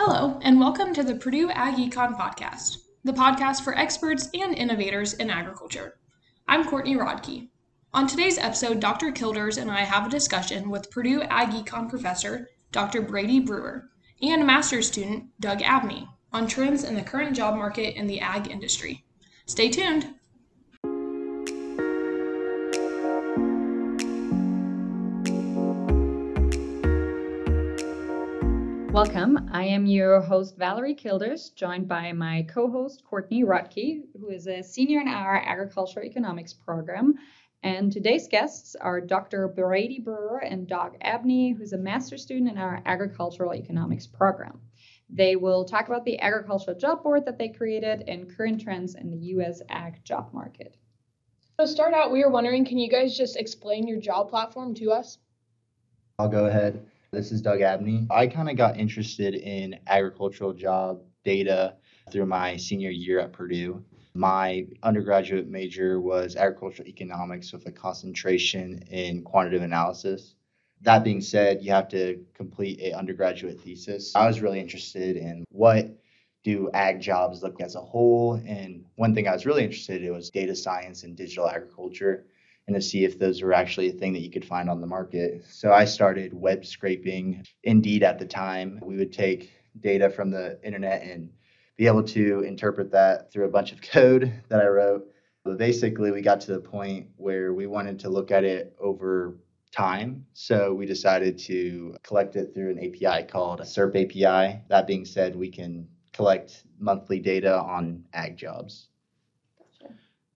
Hello, and welcome to the Purdue Ag Econ Podcast, the podcast for experts and innovators in agriculture. I'm Courtney Rodkey. On today's episode, Dr. Kilders and I have a discussion with Purdue Ag Econ professor Dr. Brady Brewer and master's student Doug Abney on trends in the current job market in the ag industry. Stay tuned. Welcome. I am your host, Valerie Kilders, joined by my co host, Courtney Rodkey, who is a senior in our agricultural economics program. And today's guests are Dr. Brady Brewer and Doug Abney, who's a master's student in our agricultural economics program. They will talk about the agricultural job board that they created and current trends in the U.S. ag job market. To start out, we were wondering can you guys just explain your job platform to us? I'll go ahead. This is Doug Abney. I kind of got interested in agricultural job data through my senior year at Purdue. My undergraduate major was agricultural economics with a concentration in quantitative analysis. That being said, you have to complete a undergraduate thesis. I was really interested in what do ag jobs look as a whole and one thing I was really interested in was data science and digital agriculture and to see if those were actually a thing that you could find on the market. So I started web scraping. Indeed, at the time, we would take data from the internet and be able to interpret that through a bunch of code that I wrote. But basically, we got to the point where we wanted to look at it over time. So we decided to collect it through an API called a SERP API. That being said, we can collect monthly data on ag jobs.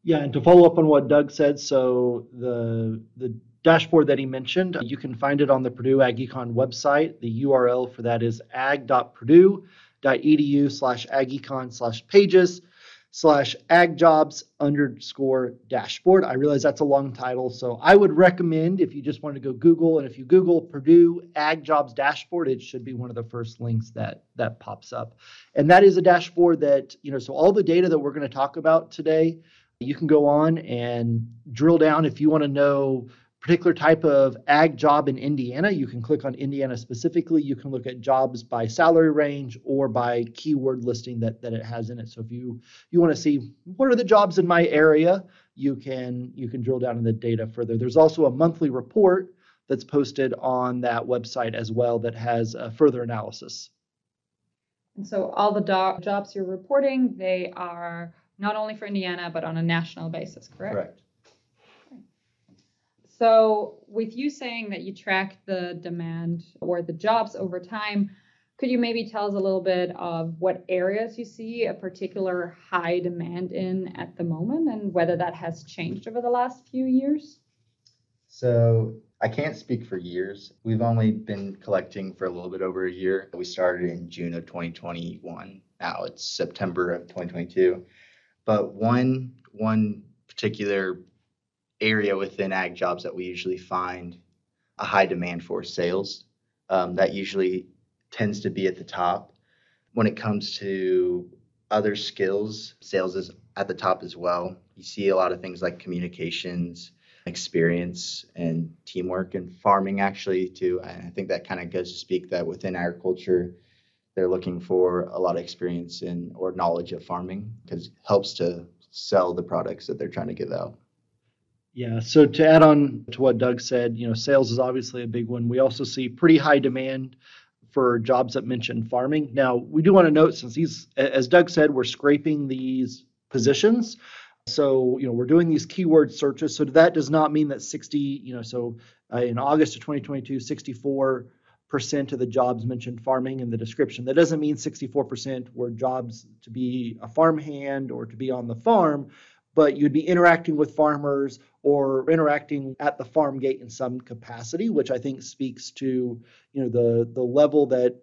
Yeah, and to follow up on what Doug said, so the the dashboard that he mentioned, you can find it on the Purdue Ag Econ website. The URL for that is ag.purdue.edu slash agecon slash pages slash agjobs underscore dashboard. I realize that's a long title, so I would recommend if you just want to go Google, and if you Google Purdue Ag Jobs Dashboard, it should be one of the first links that that pops up. And that is a dashboard that, you know, so all the data that we're going to talk about today, you can go on and drill down if you want to know particular type of ag job in Indiana. You can click on Indiana specifically. You can look at jobs by salary range or by keyword listing that, that it has in it. So if you you want to see what are the jobs in my area, you can you can drill down in the data further. There's also a monthly report that's posted on that website as well that has a further analysis. And so all the do- jobs you're reporting, they are not only for Indiana, but on a national basis, correct? Correct. So, with you saying that you track the demand or the jobs over time, could you maybe tell us a little bit of what areas you see a particular high demand in at the moment and whether that has changed over the last few years? So I can't speak for years. We've only been collecting for a little bit over a year. We started in June of 2021. Now it's September of 2022. But one one particular area within ag jobs that we usually find a high demand for sales. Um, that usually tends to be at the top. When it comes to other skills, sales is at the top as well. You see a lot of things like communications, experience, and teamwork, and farming actually too. And I think that kind of goes to speak that within agriculture, they're looking for a lot of experience in or knowledge of farming because it helps to sell the products that they're trying to give out. Yeah, so to add on to what Doug said, you know, sales is obviously a big one. We also see pretty high demand for jobs that mention farming. Now, we do want to note since these, as Doug said, we're scraping these positions. So, you know, we're doing these keyword searches. So that does not mean that 60, you know, so uh, in August of 2022, 64 percent of the jobs mentioned farming in the description. That doesn't mean 64% were jobs to be a farmhand or to be on the farm, but you'd be interacting with farmers or interacting at the farm gate in some capacity, which I think speaks to you know the the level that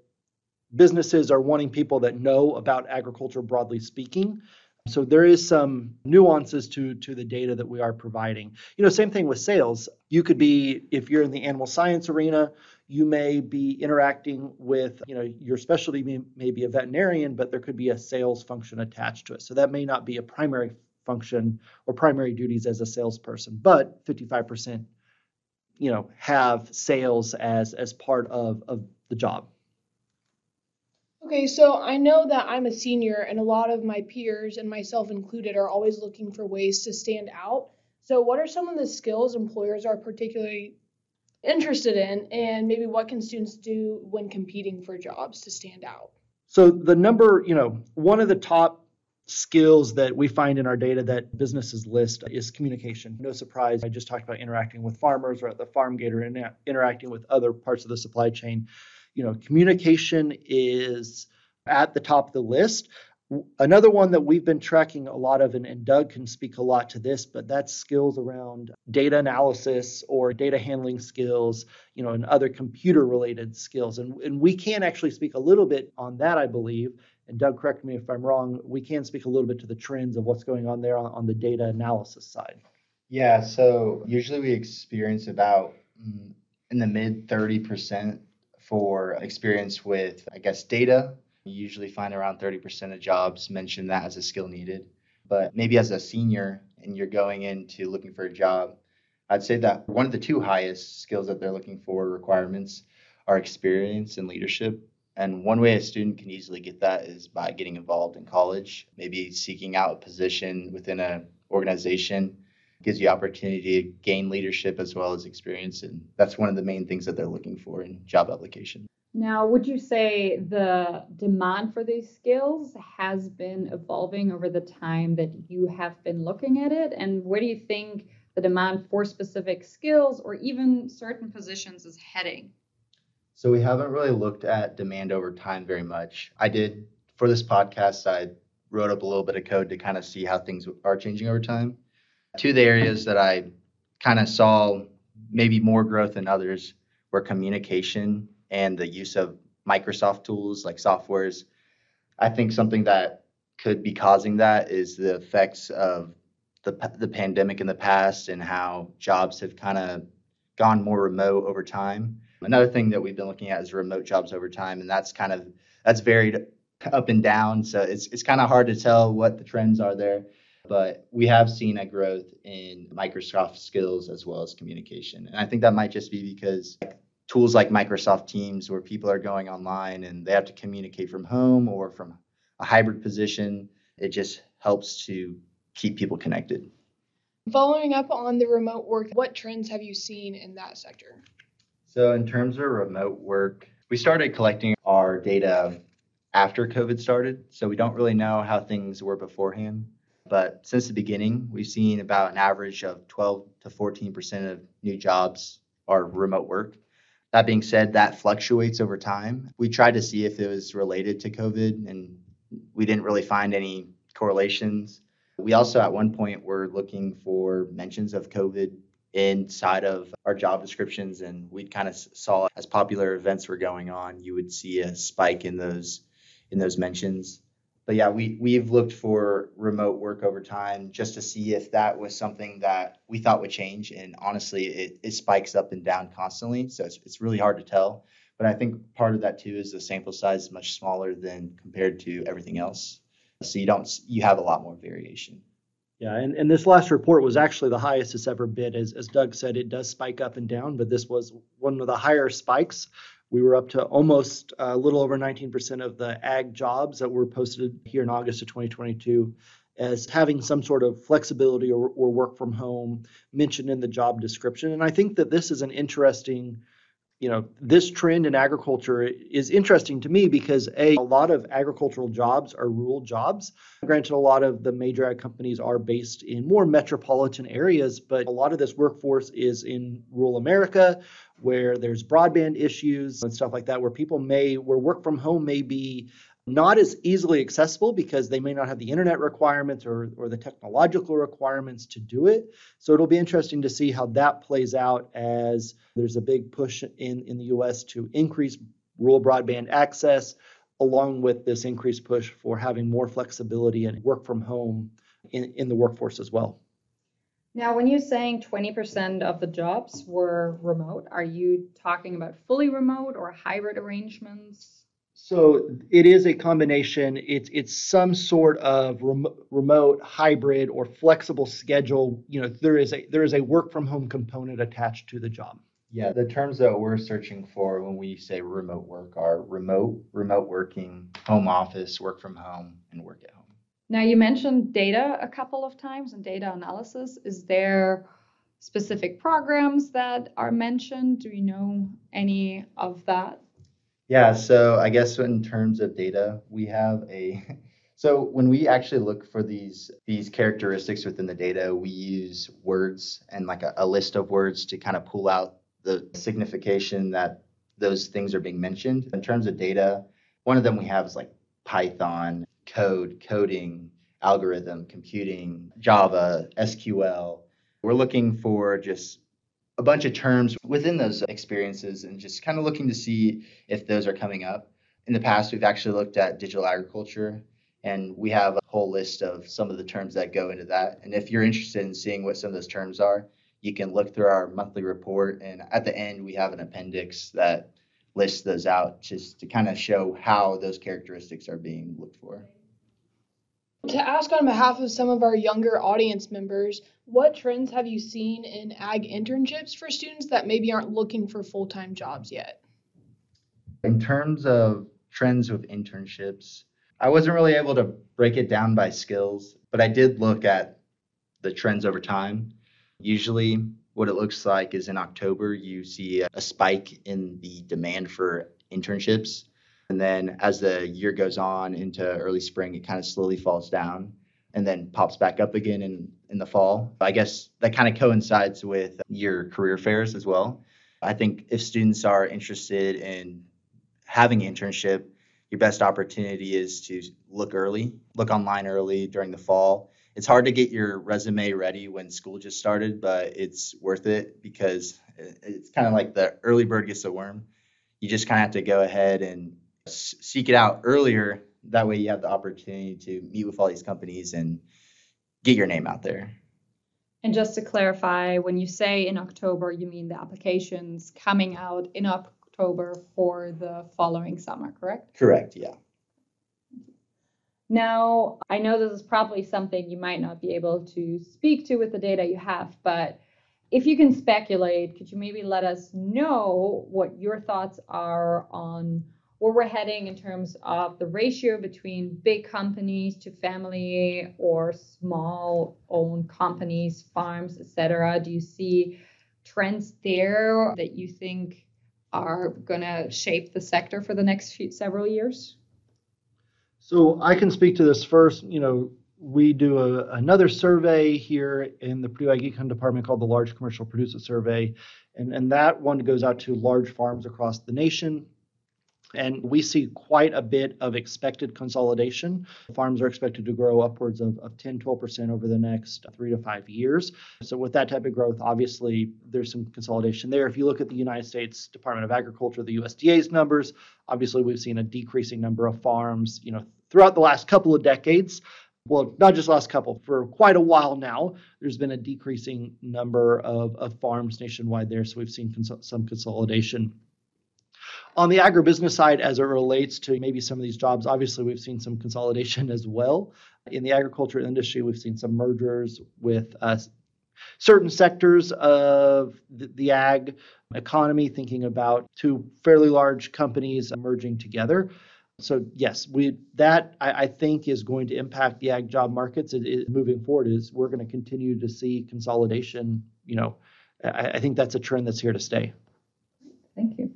businesses are wanting people that know about agriculture broadly speaking. So there is some nuances to to the data that we are providing. You know, same thing with sales. You could be if you're in the animal science arena, you may be interacting with, you know, your specialty may, may be a veterinarian, but there could be a sales function attached to it. So that may not be a primary function or primary duties as a salesperson, but 55%, you know, have sales as as part of of the job. Okay, so I know that I'm a senior, and a lot of my peers, and myself included, are always looking for ways to stand out. So, what are some of the skills employers are particularly interested in, and maybe what can students do when competing for jobs to stand out? So, the number, you know, one of the top skills that we find in our data that businesses list is communication. No surprise, I just talked about interacting with farmers or at the farm gate or in, interacting with other parts of the supply chain. You know, communication is at the top of the list. Another one that we've been tracking a lot of, and, and, Doug can speak a lot to this, but that's skills around data analysis or data handling skills, you know, and other computer related skills. And, and we can actually speak a little bit on that, I believe. And Doug, correct me if I'm wrong, we can speak a little bit to the trends of what's going on there on, on the data analysis side. Yeah, so usually we experience about mm, in the mid 30% for experience with, I guess, data you usually find around 30% of jobs mention that as a skill needed. But maybe as a senior and you're going into looking for a job, I'd say that one of the two highest skills that they're looking for requirements are experience and leadership. And one way a student can easily get that is by getting involved in college, maybe seeking out a position within an organization gives you opportunity to gain leadership as well as experience and that's one of the main things that they're looking for in job application now, would you say the demand for these skills has been evolving over the time that you have been looking at it? And where do you think the demand for specific skills or even certain positions is heading? So, we haven't really looked at demand over time very much. I did, for this podcast, I wrote up a little bit of code to kind of see how things are changing over time. Two of the areas that I kind of saw maybe more growth than others were communication and the use of Microsoft tools like softwares. I think something that could be causing that is the effects of the, the pandemic in the past and how jobs have kind of gone more remote over time. Another thing that we've been looking at is remote jobs over time, and that's kind of that's varied up and down. So it's it's kind of hard to tell what the trends are there. But we have seen a growth in Microsoft skills as well as communication, and I think that might just be because tools like Microsoft Teams where people are going online and they have to communicate from home or from a hybrid position. It just helps to keep people connected. Following up on the remote work, what trends have you seen in that sector? So, in terms of remote work, we started collecting our data after COVID started. So, we don't really know how things were beforehand. But since the beginning, we've seen about an average of 12 to 14% of new jobs are remote work. That being said, that fluctuates over time. We tried to see if it was related to COVID, and we didn't really find any correlations. We also, at one point, were looking for mentions of COVID inside of our job descriptions, and we kind of saw as popular events were going on, you would see a spike in those in those mentions but yeah, we we've looked for remote work over time just to see if that was something that we thought would change. And honestly, it, it spikes up and down constantly, so it's it's really hard to tell. But I think part of that too is the sample size is much smaller than compared to everything else, so you don't you have a lot more variation. Yeah, and, and this last report was actually the highest it's ever been. As, as Doug said, it does spike up and down, but this was one of the higher spikes we were up to almost uh, a little over 19% of the ag jobs that were posted here in August of 2022 as having some sort of flexibility or, or work from home mentioned in the job description. And I think that this is an interesting you know this trend in agriculture is interesting to me because a, a lot of agricultural jobs are rural jobs granted a lot of the major ag companies are based in more metropolitan areas but a lot of this workforce is in rural america where there's broadband issues and stuff like that where people may where work from home may be not as easily accessible because they may not have the internet requirements or, or the technological requirements to do it. So it'll be interesting to see how that plays out as there's a big push in, in the US to increase rural broadband access, along with this increased push for having more flexibility and work from home in, in the workforce as well. Now, when you're saying 20% of the jobs were remote, are you talking about fully remote or hybrid arrangements? So it is a combination. It's it's some sort of rem- remote, hybrid, or flexible schedule. You know, there is a there is a work from home component attached to the job. Yeah, the terms that we're searching for when we say remote work are remote, remote working, home office, work from home, and work at home. Now, you mentioned data a couple of times and data analysis. Is there specific programs that are mentioned? Do you know any of that? Yeah, so I guess in terms of data, we have a so when we actually look for these these characteristics within the data, we use words and like a, a list of words to kind of pull out the signification that those things are being mentioned. In terms of data, one of them we have is like Python, code, coding, algorithm, computing, Java, SQL. We're looking for just a bunch of terms within those experiences and just kind of looking to see if those are coming up. In the past, we've actually looked at digital agriculture and we have a whole list of some of the terms that go into that. And if you're interested in seeing what some of those terms are, you can look through our monthly report. And at the end, we have an appendix that lists those out just to kind of show how those characteristics are being looked for. To ask on behalf of some of our younger audience members, what trends have you seen in ag internships for students that maybe aren't looking for full time jobs yet? In terms of trends with internships, I wasn't really able to break it down by skills, but I did look at the trends over time. Usually, what it looks like is in October, you see a spike in the demand for internships. And then as the year goes on into early spring, it kind of slowly falls down and then pops back up again in, in the fall. I guess that kind of coincides with your career fairs as well. I think if students are interested in having an internship, your best opportunity is to look early, look online early during the fall. It's hard to get your resume ready when school just started, but it's worth it because it's kind of like the early bird gets the worm. You just kind of have to go ahead and seek it out earlier. That way, you have the opportunity to meet with all these companies and get your name out there. And just to clarify, when you say in October, you mean the applications coming out in October for the following summer, correct? Correct, yeah. Now, I know this is probably something you might not be able to speak to with the data you have, but if you can speculate, could you maybe let us know what your thoughts are on where we're heading in terms of the ratio between big companies to family or small owned companies, farms, etc. Do you see trends there that you think are going to shape the sector for the next few, several years? So I can speak to this first. You know, we do a, another survey here in the Purdue Ag Econ department called the Large Commercial Producer Survey, and, and that one goes out to large farms across the nation. And we see quite a bit of expected consolidation. Farms are expected to grow upwards of, of 10, 12% over the next three to five years. So, with that type of growth, obviously, there's some consolidation there. If you look at the United States Department of Agriculture, the USDA's numbers, obviously, we've seen a decreasing number of farms, you know, throughout the last couple of decades well, not just last couple, for quite a while now, there's been a decreasing number of, of farms nationwide there. So we've seen cons- some consolidation. On the agribusiness side, as it relates to maybe some of these jobs, obviously we've seen some consolidation as well. In the agriculture industry, we've seen some mergers with uh, certain sectors of the, the, ag economy, thinking about two fairly large companies merging together. So yes, we that I, I think is going to impact the ag job markets. It, it, moving forward, is we're going to continue to see consolidation. You know, I, I think that's a trend that's here to stay. Thank you.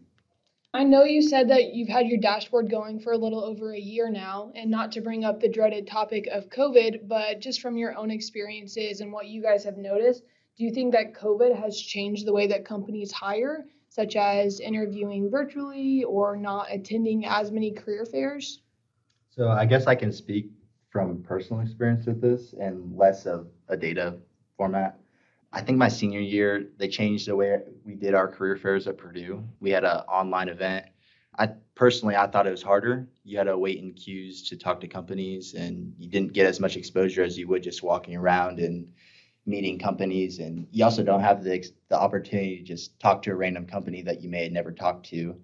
I know you said that you've had your dashboard going for a little over a year now, and not to bring up the dreaded topic of COVID, but just from your own experiences and what you guys have noticed, do you think that COVID has changed the way that companies hire, such as interviewing virtually or not attending as many career fairs? So I guess I can speak from personal experience with this and less of a data format. I think my senior year, they changed the way we did our career fairs at Purdue. We had an online event. I personally, I thought it was harder. You had to wait in queues to talk to companies, and you didn't get as much exposure as you would just walking around and meeting companies. And you also don't have the the opportunity to just talk to a random company that you may have never talked to.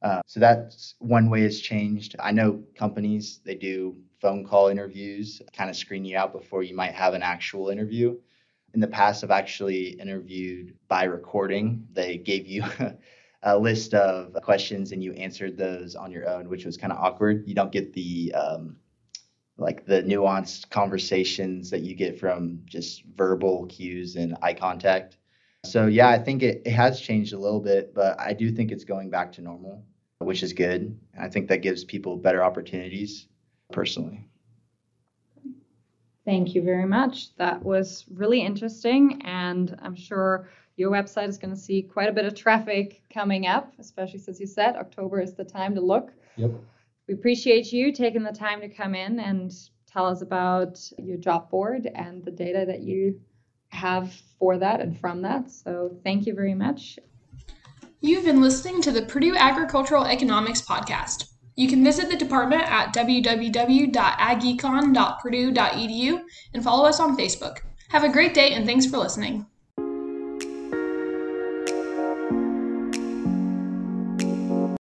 Uh, so that's one way it's changed. I know companies they do phone call interviews, kind of screen you out before you might have an actual interview in the past, I've actually interviewed by recording. They gave you a list of questions and you answered those on your own, which was kind of awkward. You don't get the um, like the nuanced conversations that you get from just verbal cues and eye contact. So yeah, I think it, it has changed a little bit, but I do think it's going back to normal, which is good. I think that gives people better opportunities personally. Thank you very much. That was really interesting, and I'm sure your website is going to see quite a bit of traffic coming up, especially since you said October is the time to look. Yep. We appreciate you taking the time to come in and tell us about your job board and the data that you have for that and from that. So thank you very much. You've been listening to the Purdue Agricultural Economics Podcast. You can visit the department at www.agecon.purdue.edu and follow us on Facebook. Have a great day and thanks for listening.